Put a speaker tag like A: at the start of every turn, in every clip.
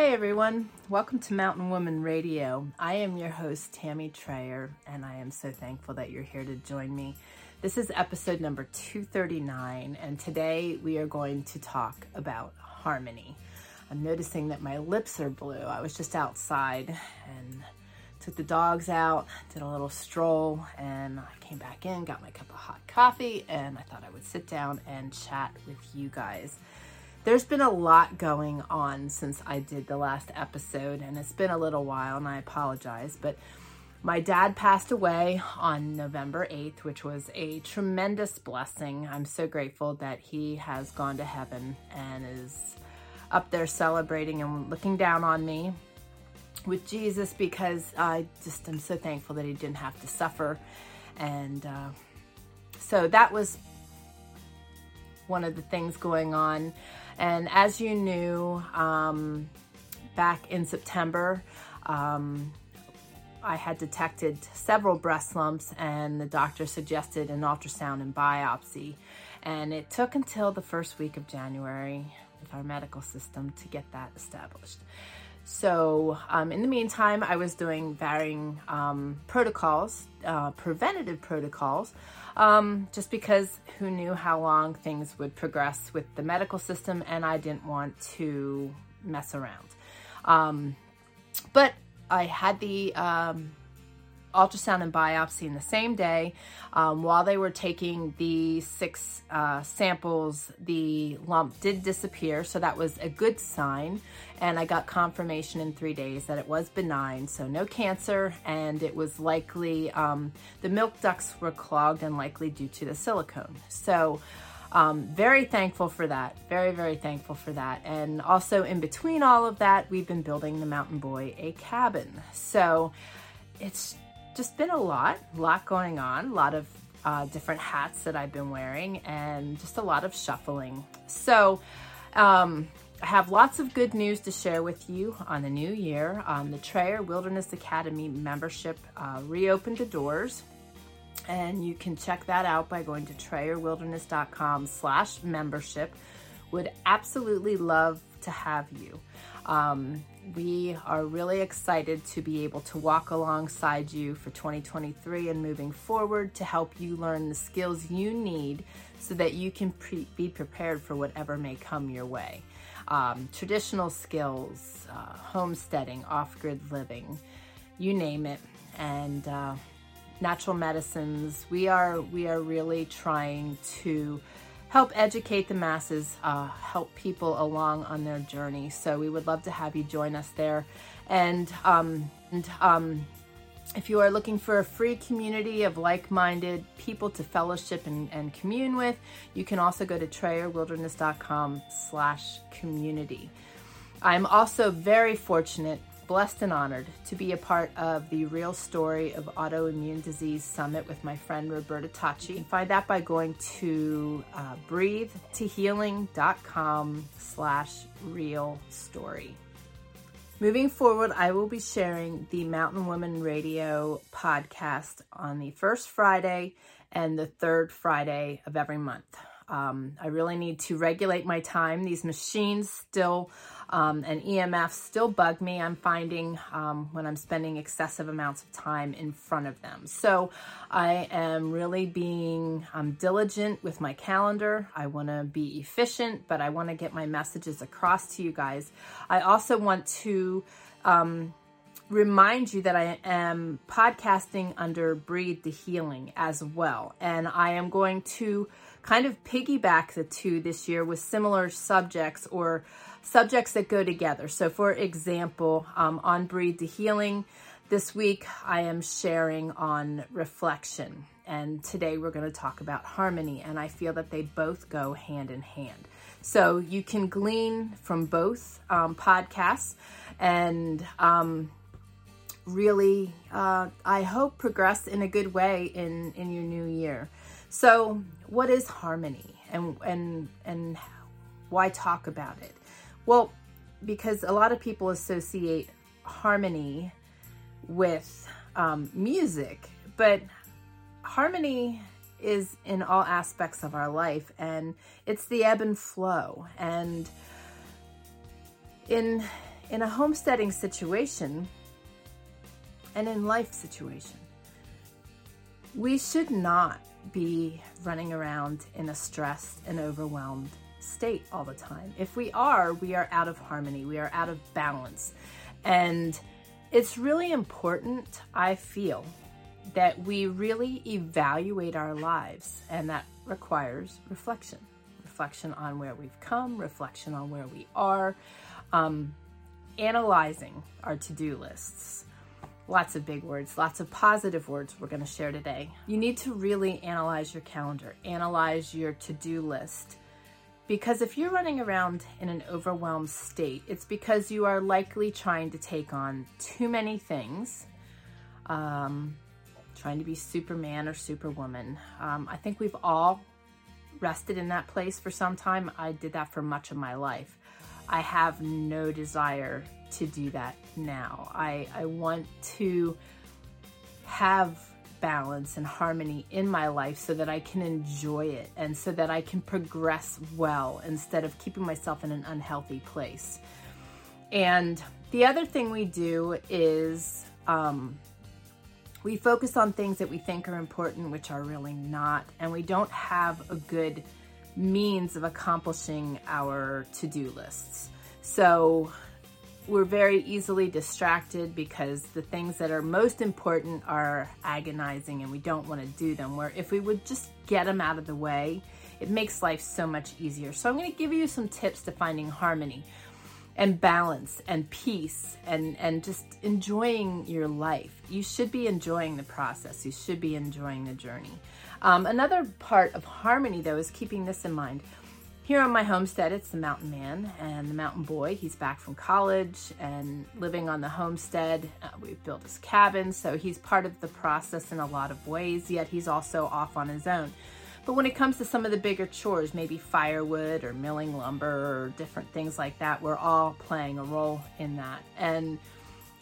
A: Hey everyone, welcome to Mountain Woman Radio. I am your host, Tammy Trayer, and I am so thankful that you're here to join me. This is episode number 239, and today we are going to talk about harmony. I'm noticing that my lips are blue. I was just outside and took the dogs out, did a little stroll, and I came back in, got my cup of hot coffee, and I thought I would sit down and chat with you guys. There's been a lot going on since I did the last episode, and it's been a little while, and I apologize, but my dad passed away on November 8th, which was a tremendous blessing. I'm so grateful that he has gone to heaven and is up there celebrating and looking down on me with Jesus because I just am so thankful that he didn't have to suffer. And uh, so that was one of the things going on. And as you knew, um, back in September, um, I had detected several breast lumps, and the doctor suggested an ultrasound and biopsy. And it took until the first week of January with our medical system to get that established. So, um, in the meantime, I was doing varying um, protocols, uh, preventative protocols, um, just because who knew how long things would progress with the medical system, and I didn't want to mess around. Um, but I had the um, ultrasound and biopsy in the same day. Um, while they were taking the six uh, samples, the lump did disappear, so that was a good sign. And I got confirmation in three days that it was benign, so no cancer, and it was likely um, the milk ducts were clogged and likely due to the silicone. So. Um, very thankful for that. Very, very thankful for that. And also, in between all of that, we've been building the Mountain Boy a cabin. So it's just been a lot, a lot going on, a lot of uh, different hats that I've been wearing, and just a lot of shuffling. So, um, I have lots of good news to share with you on the new year. Um, the Trayer Wilderness Academy membership uh, reopened the doors, and you can check that out by going to trayerwilderness.com slash membership. Would absolutely love to have you. Um, we are really excited to be able to walk alongside you for 2023 and moving forward to help you learn the skills you need so that you can pre- be prepared for whatever may come your way. Um, traditional skills, uh, homesteading, off grid living, you name it, and uh, natural medicines. We are we are really trying to help educate the masses, uh, help people along on their journey. So we would love to have you join us there. And, um, and um, if you are looking for a free community of like-minded people to fellowship and, and commune with, you can also go to trayerwilderness.com slash community. I'm also very fortunate blessed and honored to be a part of the Real Story of Autoimmune Disease Summit with my friend Roberta Tachi. Find that by going to uh, breathetohealing.com slash real story. Moving forward, I will be sharing the Mountain Woman Radio podcast on the first Friday and the third Friday of every month. Um, I really need to regulate my time. These machines still um, and EMFs still bug me. I'm finding um, when I'm spending excessive amounts of time in front of them. So I am really being um, diligent with my calendar. I want to be efficient, but I want to get my messages across to you guys. I also want to um, remind you that I am podcasting under Breathe to Healing as well. And I am going to kind of piggyback the two this year with similar subjects or subjects that go together. So, for example, um, on Breathe to Healing, this week I am sharing on reflection. And today we're going to talk about harmony. And I feel that they both go hand in hand. So you can glean from both um, podcasts and um, really, uh, I hope, progress in a good way in, in your new year. So, what is harmony and, and, and why talk about it? Well, because a lot of people associate harmony with um, music, but harmony is in all aspects of our life and it's the ebb and flow. And in in a homesteading situation and in life situation, we should not be running around in a stressed and overwhelmed state all the time. If we are, we are out of harmony, we are out of balance. And it's really important, I feel, that we really evaluate our lives, and that requires reflection reflection on where we've come, reflection on where we are, um, analyzing our to do lists. Lots of big words, lots of positive words we're going to share today. You need to really analyze your calendar, analyze your to do list. Because if you're running around in an overwhelmed state, it's because you are likely trying to take on too many things, um, trying to be Superman or Superwoman. Um, I think we've all rested in that place for some time. I did that for much of my life. I have no desire to do that now. I, I want to have balance and harmony in my life so that I can enjoy it and so that I can progress well instead of keeping myself in an unhealthy place. And the other thing we do is um, we focus on things that we think are important, which are really not, and we don't have a good means of accomplishing our to do lists. So we're very easily distracted because the things that are most important are agonizing and we don't want to do them. Where if we would just get them out of the way, it makes life so much easier. So I'm going to give you some tips to finding harmony and balance and peace and, and just enjoying your life. You should be enjoying the process. You should be enjoying the journey. Um, another part of harmony, though, is keeping this in mind. Here on my homestead, it's the mountain man and the mountain boy. He's back from college and living on the homestead. Uh, we've built his cabin, so he's part of the process in a lot of ways, yet he's also off on his own. But when it comes to some of the bigger chores, maybe firewood or milling lumber or different things like that, we're all playing a role in that. And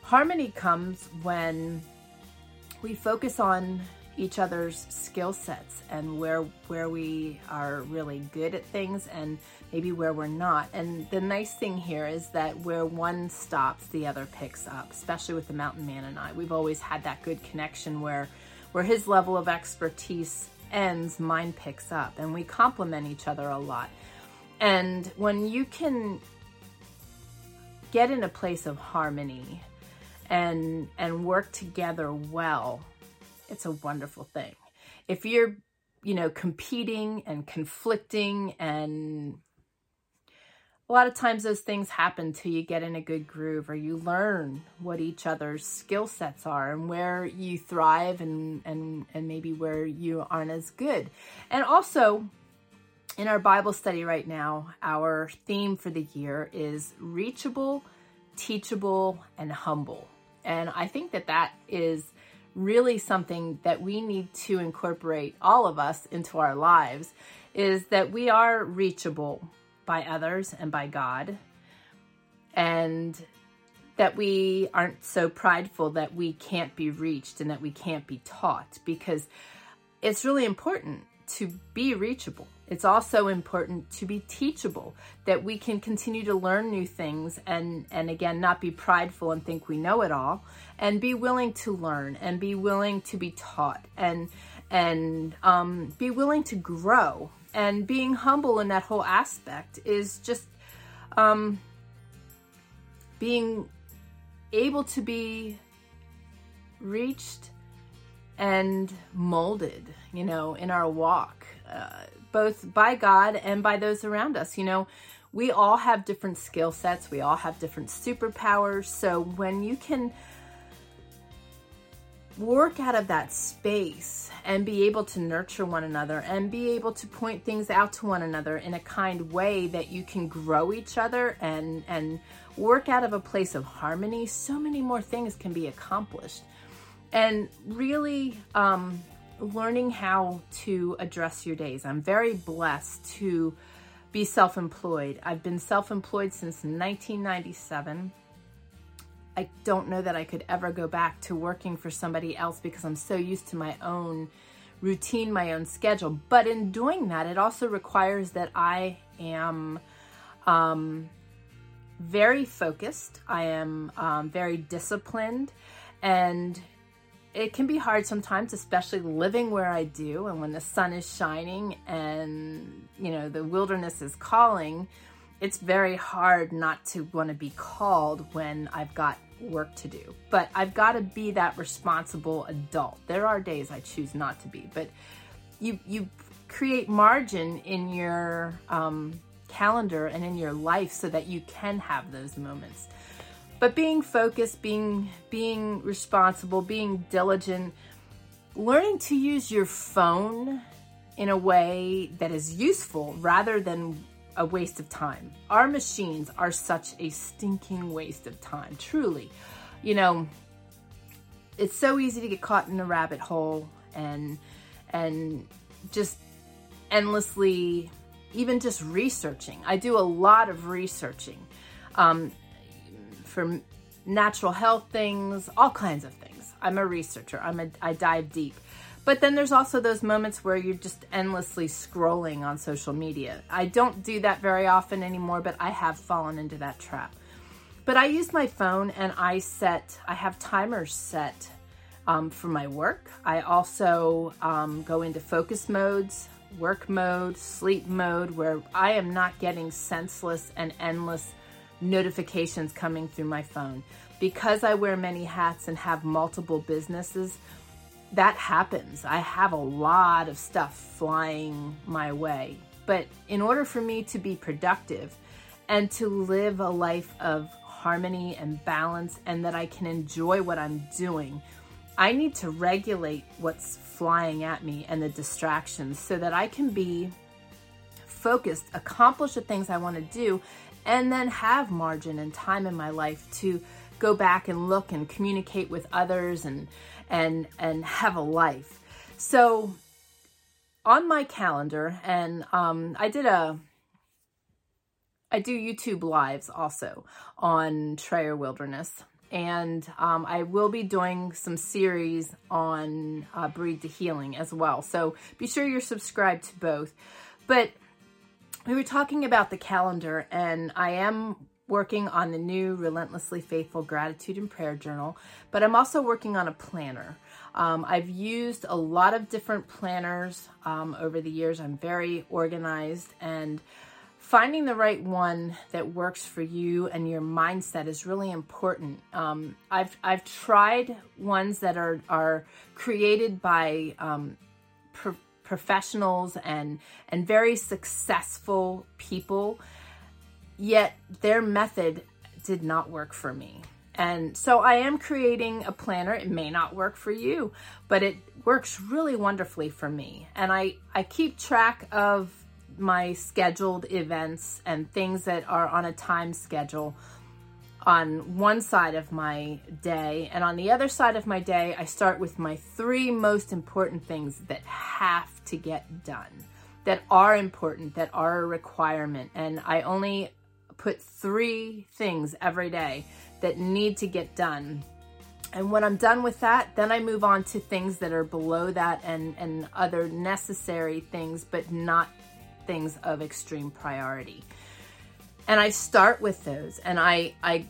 A: harmony comes when we focus on each other's skill sets and where where we are really good at things and maybe where we're not. And the nice thing here is that where one stops, the other picks up, especially with the mountain man and I. We've always had that good connection where where his level of expertise ends, mine picks up, and we complement each other a lot. And when you can get in a place of harmony and and work together well, it's a wonderful thing. If you're, you know, competing and conflicting and a lot of times those things happen till you get in a good groove or you learn what each other's skill sets are and where you thrive and, and, and maybe where you aren't as good. And also, in our Bible study right now, our theme for the year is reachable, teachable, and humble. And I think that that is really something that we need to incorporate all of us into our lives is that we are reachable by others and by God. And that we aren't so prideful that we can't be reached and that we can't be taught because it's really important to be reachable. It's also important to be teachable, that we can continue to learn new things and, and again, not be prideful and think we know it all and be willing to learn and be willing to be taught and, and um, be willing to grow. And being humble in that whole aspect is just um, being able to be reached and molded, you know, in our walk, uh, both by God and by those around us. You know, we all have different skill sets, we all have different superpowers. So when you can work out of that space and be able to nurture one another and be able to point things out to one another in a kind way that you can grow each other and and work out of a place of harmony so many more things can be accomplished and really um, learning how to address your days i'm very blessed to be self-employed i've been self-employed since 1997 I don't know that I could ever go back to working for somebody else because I'm so used to my own routine, my own schedule. But in doing that, it also requires that I am um, very focused. I am um, very disciplined, and it can be hard sometimes, especially living where I do, and when the sun is shining and you know the wilderness is calling. It's very hard not to want to be called when I've got work to do. But I've got to be that responsible adult. There are days I choose not to be, but you you create margin in your um, calendar and in your life so that you can have those moments. But being focused, being being responsible, being diligent, learning to use your phone in a way that is useful rather than a waste of time. Our machines are such a stinking waste of time, truly. You know, it's so easy to get caught in a rabbit hole and and just endlessly even just researching. I do a lot of researching um, for natural health things, all kinds of things. I'm a researcher. I'm a I dive deep. But then there's also those moments where you're just endlessly scrolling on social media. I don't do that very often anymore, but I have fallen into that trap. But I use my phone and I set, I have timers set um, for my work. I also um, go into focus modes, work mode, sleep mode, where I am not getting senseless and endless notifications coming through my phone. Because I wear many hats and have multiple businesses, that happens. I have a lot of stuff flying my way. But in order for me to be productive and to live a life of harmony and balance and that I can enjoy what I'm doing, I need to regulate what's flying at me and the distractions so that I can be focused, accomplish the things I want to do, and then have margin and time in my life to go back and look and communicate with others and and and have a life. So on my calendar, and um, I did a I do YouTube lives also on Trayer Wilderness. And um, I will be doing some series on uh, Breathe to Healing as well. So be sure you're subscribed to both. But we were talking about the calendar, and I am working on the new Relentlessly Faithful Gratitude and Prayer Journal, but I'm also working on a planner. Um, I've used a lot of different planners um, over the years. I'm very organized and finding the right one that works for you and your mindset is really important. Um, I've I've tried ones that are are created by um, professionals and and very successful people yet their method did not work for me. And so I am creating a planner. It may not work for you, but it works really wonderfully for me. And I, I keep track of my scheduled events and things that are on a time schedule on one side of my day. And on the other side of my day, I start with my three most important things that have to get done, that are important, that are a requirement. And I only put three things every day that need to get done. And when I'm done with that, then I move on to things that are below that and, and other necessary things, but not things of extreme priority. And I start with those and I, I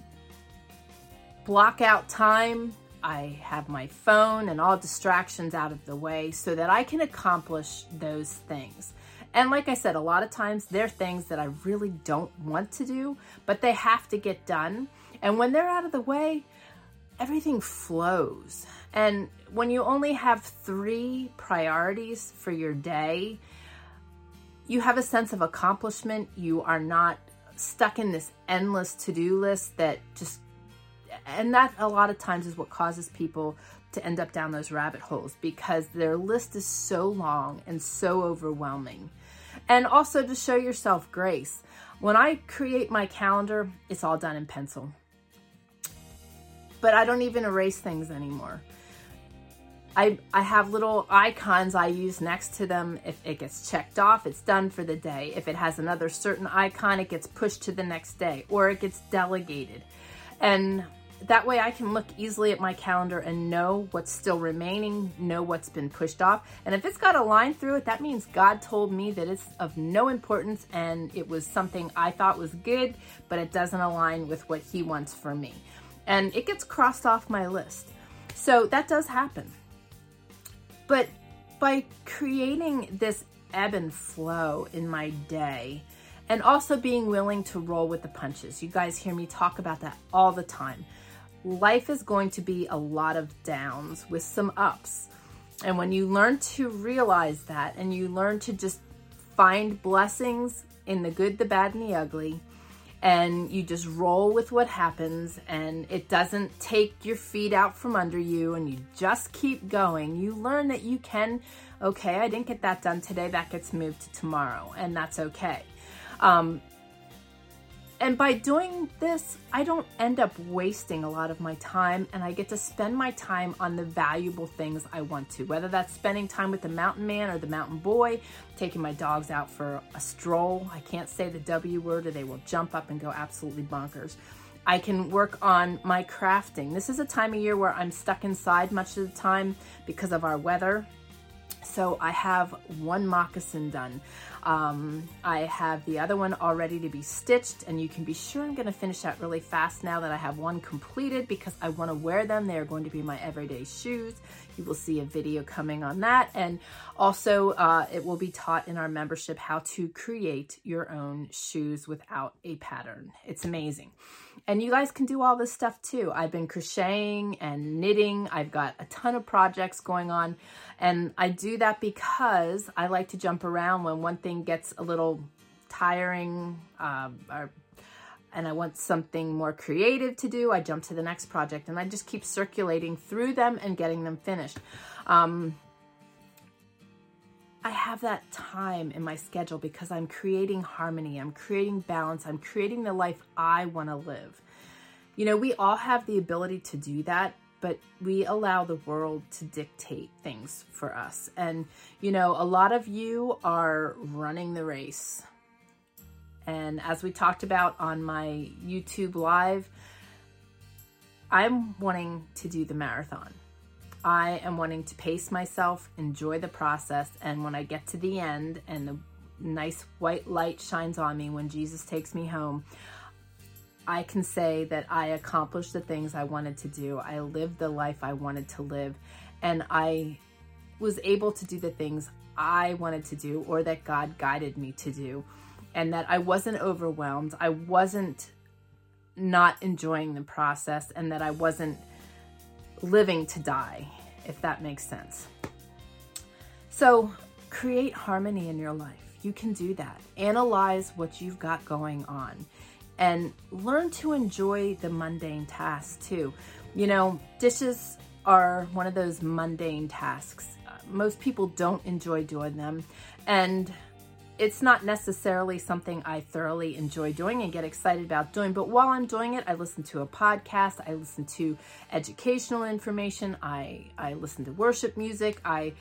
A: block out time. I have my phone and all distractions out of the way so that I can accomplish those things. And like I said, a lot of times they're things that I really don't want to do, but they have to get done. And when they're out of the way, everything flows. And when you only have three priorities for your day, you have a sense of accomplishment. You are not stuck in this endless to do list that just, and that a lot of times is what causes people to end up down those rabbit holes because their list is so long and so overwhelming. And also to show yourself grace. When I create my calendar, it's all done in pencil. But I don't even erase things anymore. I, I have little icons I use next to them. If it gets checked off, it's done for the day. If it has another certain icon, it gets pushed to the next day or it gets delegated. And that way I can look easily at my calendar and know what's still remaining, know what's been pushed off. And if it's got a line through it, that means God told me that it's of no importance and it was something I thought was good, but it doesn't align with what He wants for me. And it gets crossed off my list. So that does happen. But by creating this ebb and flow in my day, and also being willing to roll with the punches. You guys hear me talk about that all the time life is going to be a lot of downs with some ups. And when you learn to realize that and you learn to just find blessings in the good, the bad, and the ugly, and you just roll with what happens and it doesn't take your feet out from under you and you just keep going, you learn that you can, okay, I didn't get that done today, that gets moved to tomorrow, and that's okay. Um, and by doing this, I don't end up wasting a lot of my time and I get to spend my time on the valuable things I want to, whether that's spending time with the mountain man or the mountain boy, taking my dogs out for a stroll. I can't say the W word or they will jump up and go absolutely bonkers. I can work on my crafting. This is a time of year where I'm stuck inside much of the time because of our weather. So I have one moccasin done. Um, I have the other one all ready to be stitched and you can be sure I'm gonna finish that really fast now that I have one completed because I wanna wear them. They are going to be my everyday shoes. You will see a video coming on that. And also uh, it will be taught in our membership how to create your own shoes without a pattern. It's amazing. And you guys can do all this stuff too. I've been crocheting and knitting. I've got a ton of projects going on. And I do that because I like to jump around when one thing gets a little tiring uh, or and I want something more creative to do, I jump to the next project and I just keep circulating through them and getting them finished. Um, I have that time in my schedule because I'm creating harmony, I'm creating balance, I'm creating the life I want to live. You know, we all have the ability to do that, but we allow the world to dictate things for us. And, you know, a lot of you are running the race. And as we talked about on my YouTube live, I'm wanting to do the marathon. I am wanting to pace myself, enjoy the process, and when I get to the end and the nice white light shines on me when Jesus takes me home, I can say that I accomplished the things I wanted to do. I lived the life I wanted to live, and I was able to do the things I wanted to do or that God guided me to do and that I wasn't overwhelmed. I wasn't not enjoying the process and that I wasn't living to die, if that makes sense. So create harmony in your life. You can do that. Analyze what you've got going on and learn to enjoy the mundane tasks too. You know, dishes are one of those mundane tasks. Most people don't enjoy doing them. And it's not necessarily something I thoroughly enjoy doing and get excited about doing, but while I'm doing it, I listen to a podcast, I listen to educational information, I, I listen to worship music, I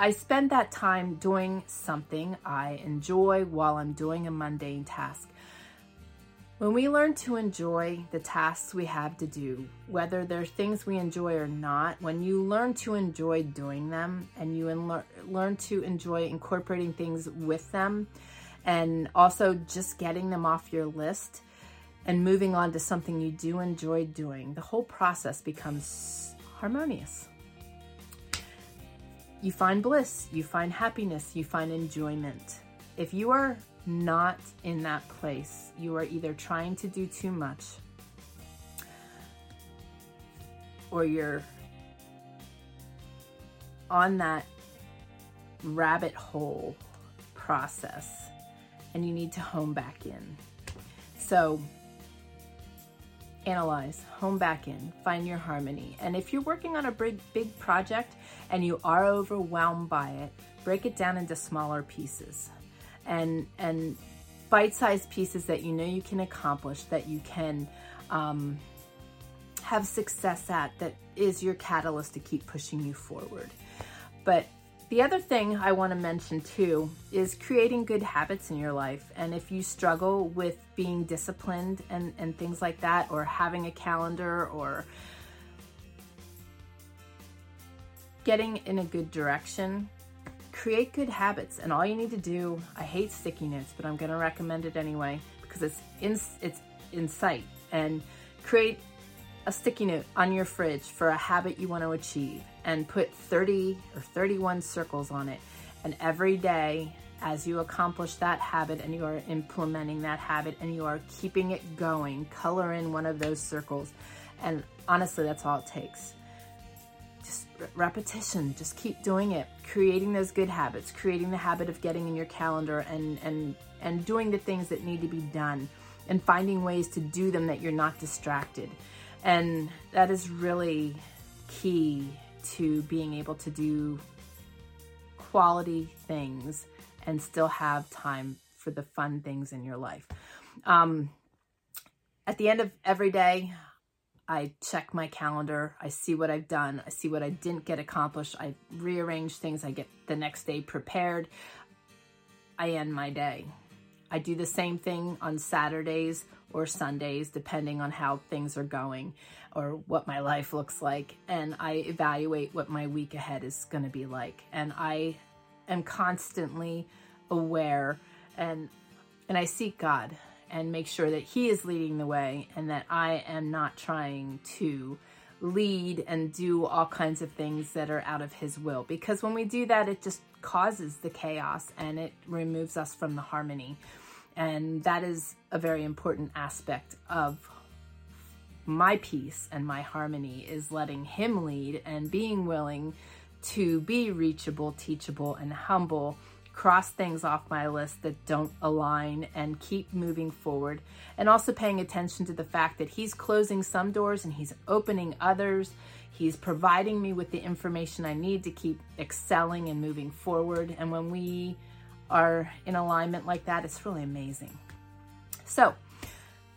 A: I spend that time doing something I enjoy while I'm doing a mundane task. When we learn to enjoy the tasks we have to do, whether they're things we enjoy or not, when you learn to enjoy doing them and you learn to enjoy incorporating things with them and also just getting them off your list and moving on to something you do enjoy doing, the whole process becomes harmonious. You find bliss, you find happiness, you find enjoyment. If you are not in that place. You are either trying to do too much or you're on that rabbit hole process and you need to home back in. So analyze, home back in, find your harmony. And if you're working on a big, big project and you are overwhelmed by it, break it down into smaller pieces and and bite-sized pieces that you know you can accomplish, that you can um, have success at, that is your catalyst to keep pushing you forward. But The other thing I want to mention too is creating good habits in your life. And if you struggle with being disciplined and, and things like that, or having a calendar, or getting in a good direction, create good habits. And all you need to do, I hate sticky notes, but I'm going to recommend it anyway because it's in, it's in sight. And create a sticky note on your fridge for a habit you want to achieve and put 30 or 31 circles on it. And every day, as you accomplish that habit and you are implementing that habit and you are keeping it going, color in one of those circles. And honestly, that's all it takes. Just repetition, just keep doing it, creating those good habits, creating the habit of getting in your calendar and, and, and doing the things that need to be done and finding ways to do them that you're not distracted. And that is really key to being able to do quality things and still have time for the fun things in your life. Um, at the end of every day, I check my calendar. I see what I've done. I see what I didn't get accomplished. I rearrange things. I get the next day prepared. I end my day. I do the same thing on Saturdays or Sundays, depending on how things are going or what my life looks like. And I evaluate what my week ahead is going to be like. And I am constantly aware and and I seek God and make sure that He is leading the way and that I am not trying to lead and do all kinds of things that are out of His will. Because when we do that, it just causes the chaos and it removes us from the harmony. And that is a very important aspect of my peace and my harmony is letting him lead and being willing to be reachable, teachable, and humble, cross things off my list that don't align and keep moving forward. And also paying attention to the fact that he's closing some doors and he's opening others. He's providing me with the information I need to keep excelling and moving forward. And when we are in alignment like that, it's really amazing. So,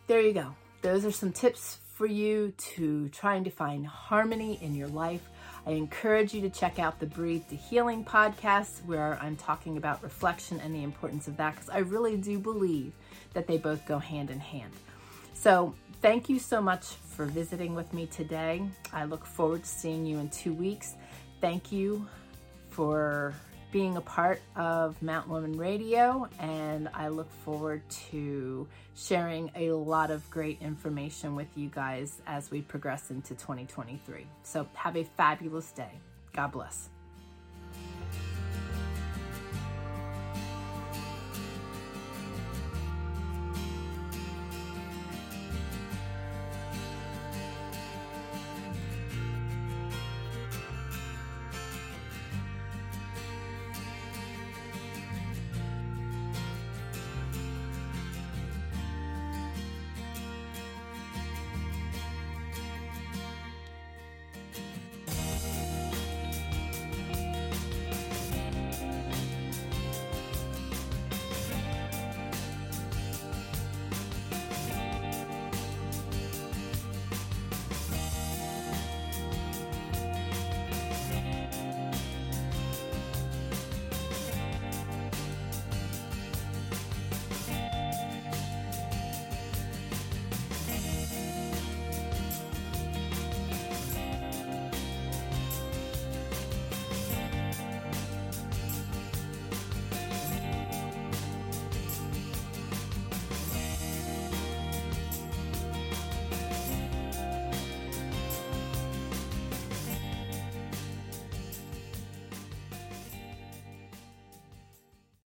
A: there you go. Those are some tips for you to trying to find harmony in your life. I encourage you to check out the Breathe to Healing podcast, where I'm talking about reflection and the importance of that, because I really do believe that they both go hand in hand. So, thank you so much for visiting with me today. I look forward to seeing you in two weeks. Thank you for being a part of Mount Woman Radio, and I look forward to sharing a lot of great information with you guys as we progress into 2023. So, have a fabulous day. God bless.